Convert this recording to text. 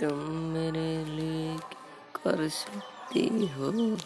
तुम मेरे लिए कर सकती हो?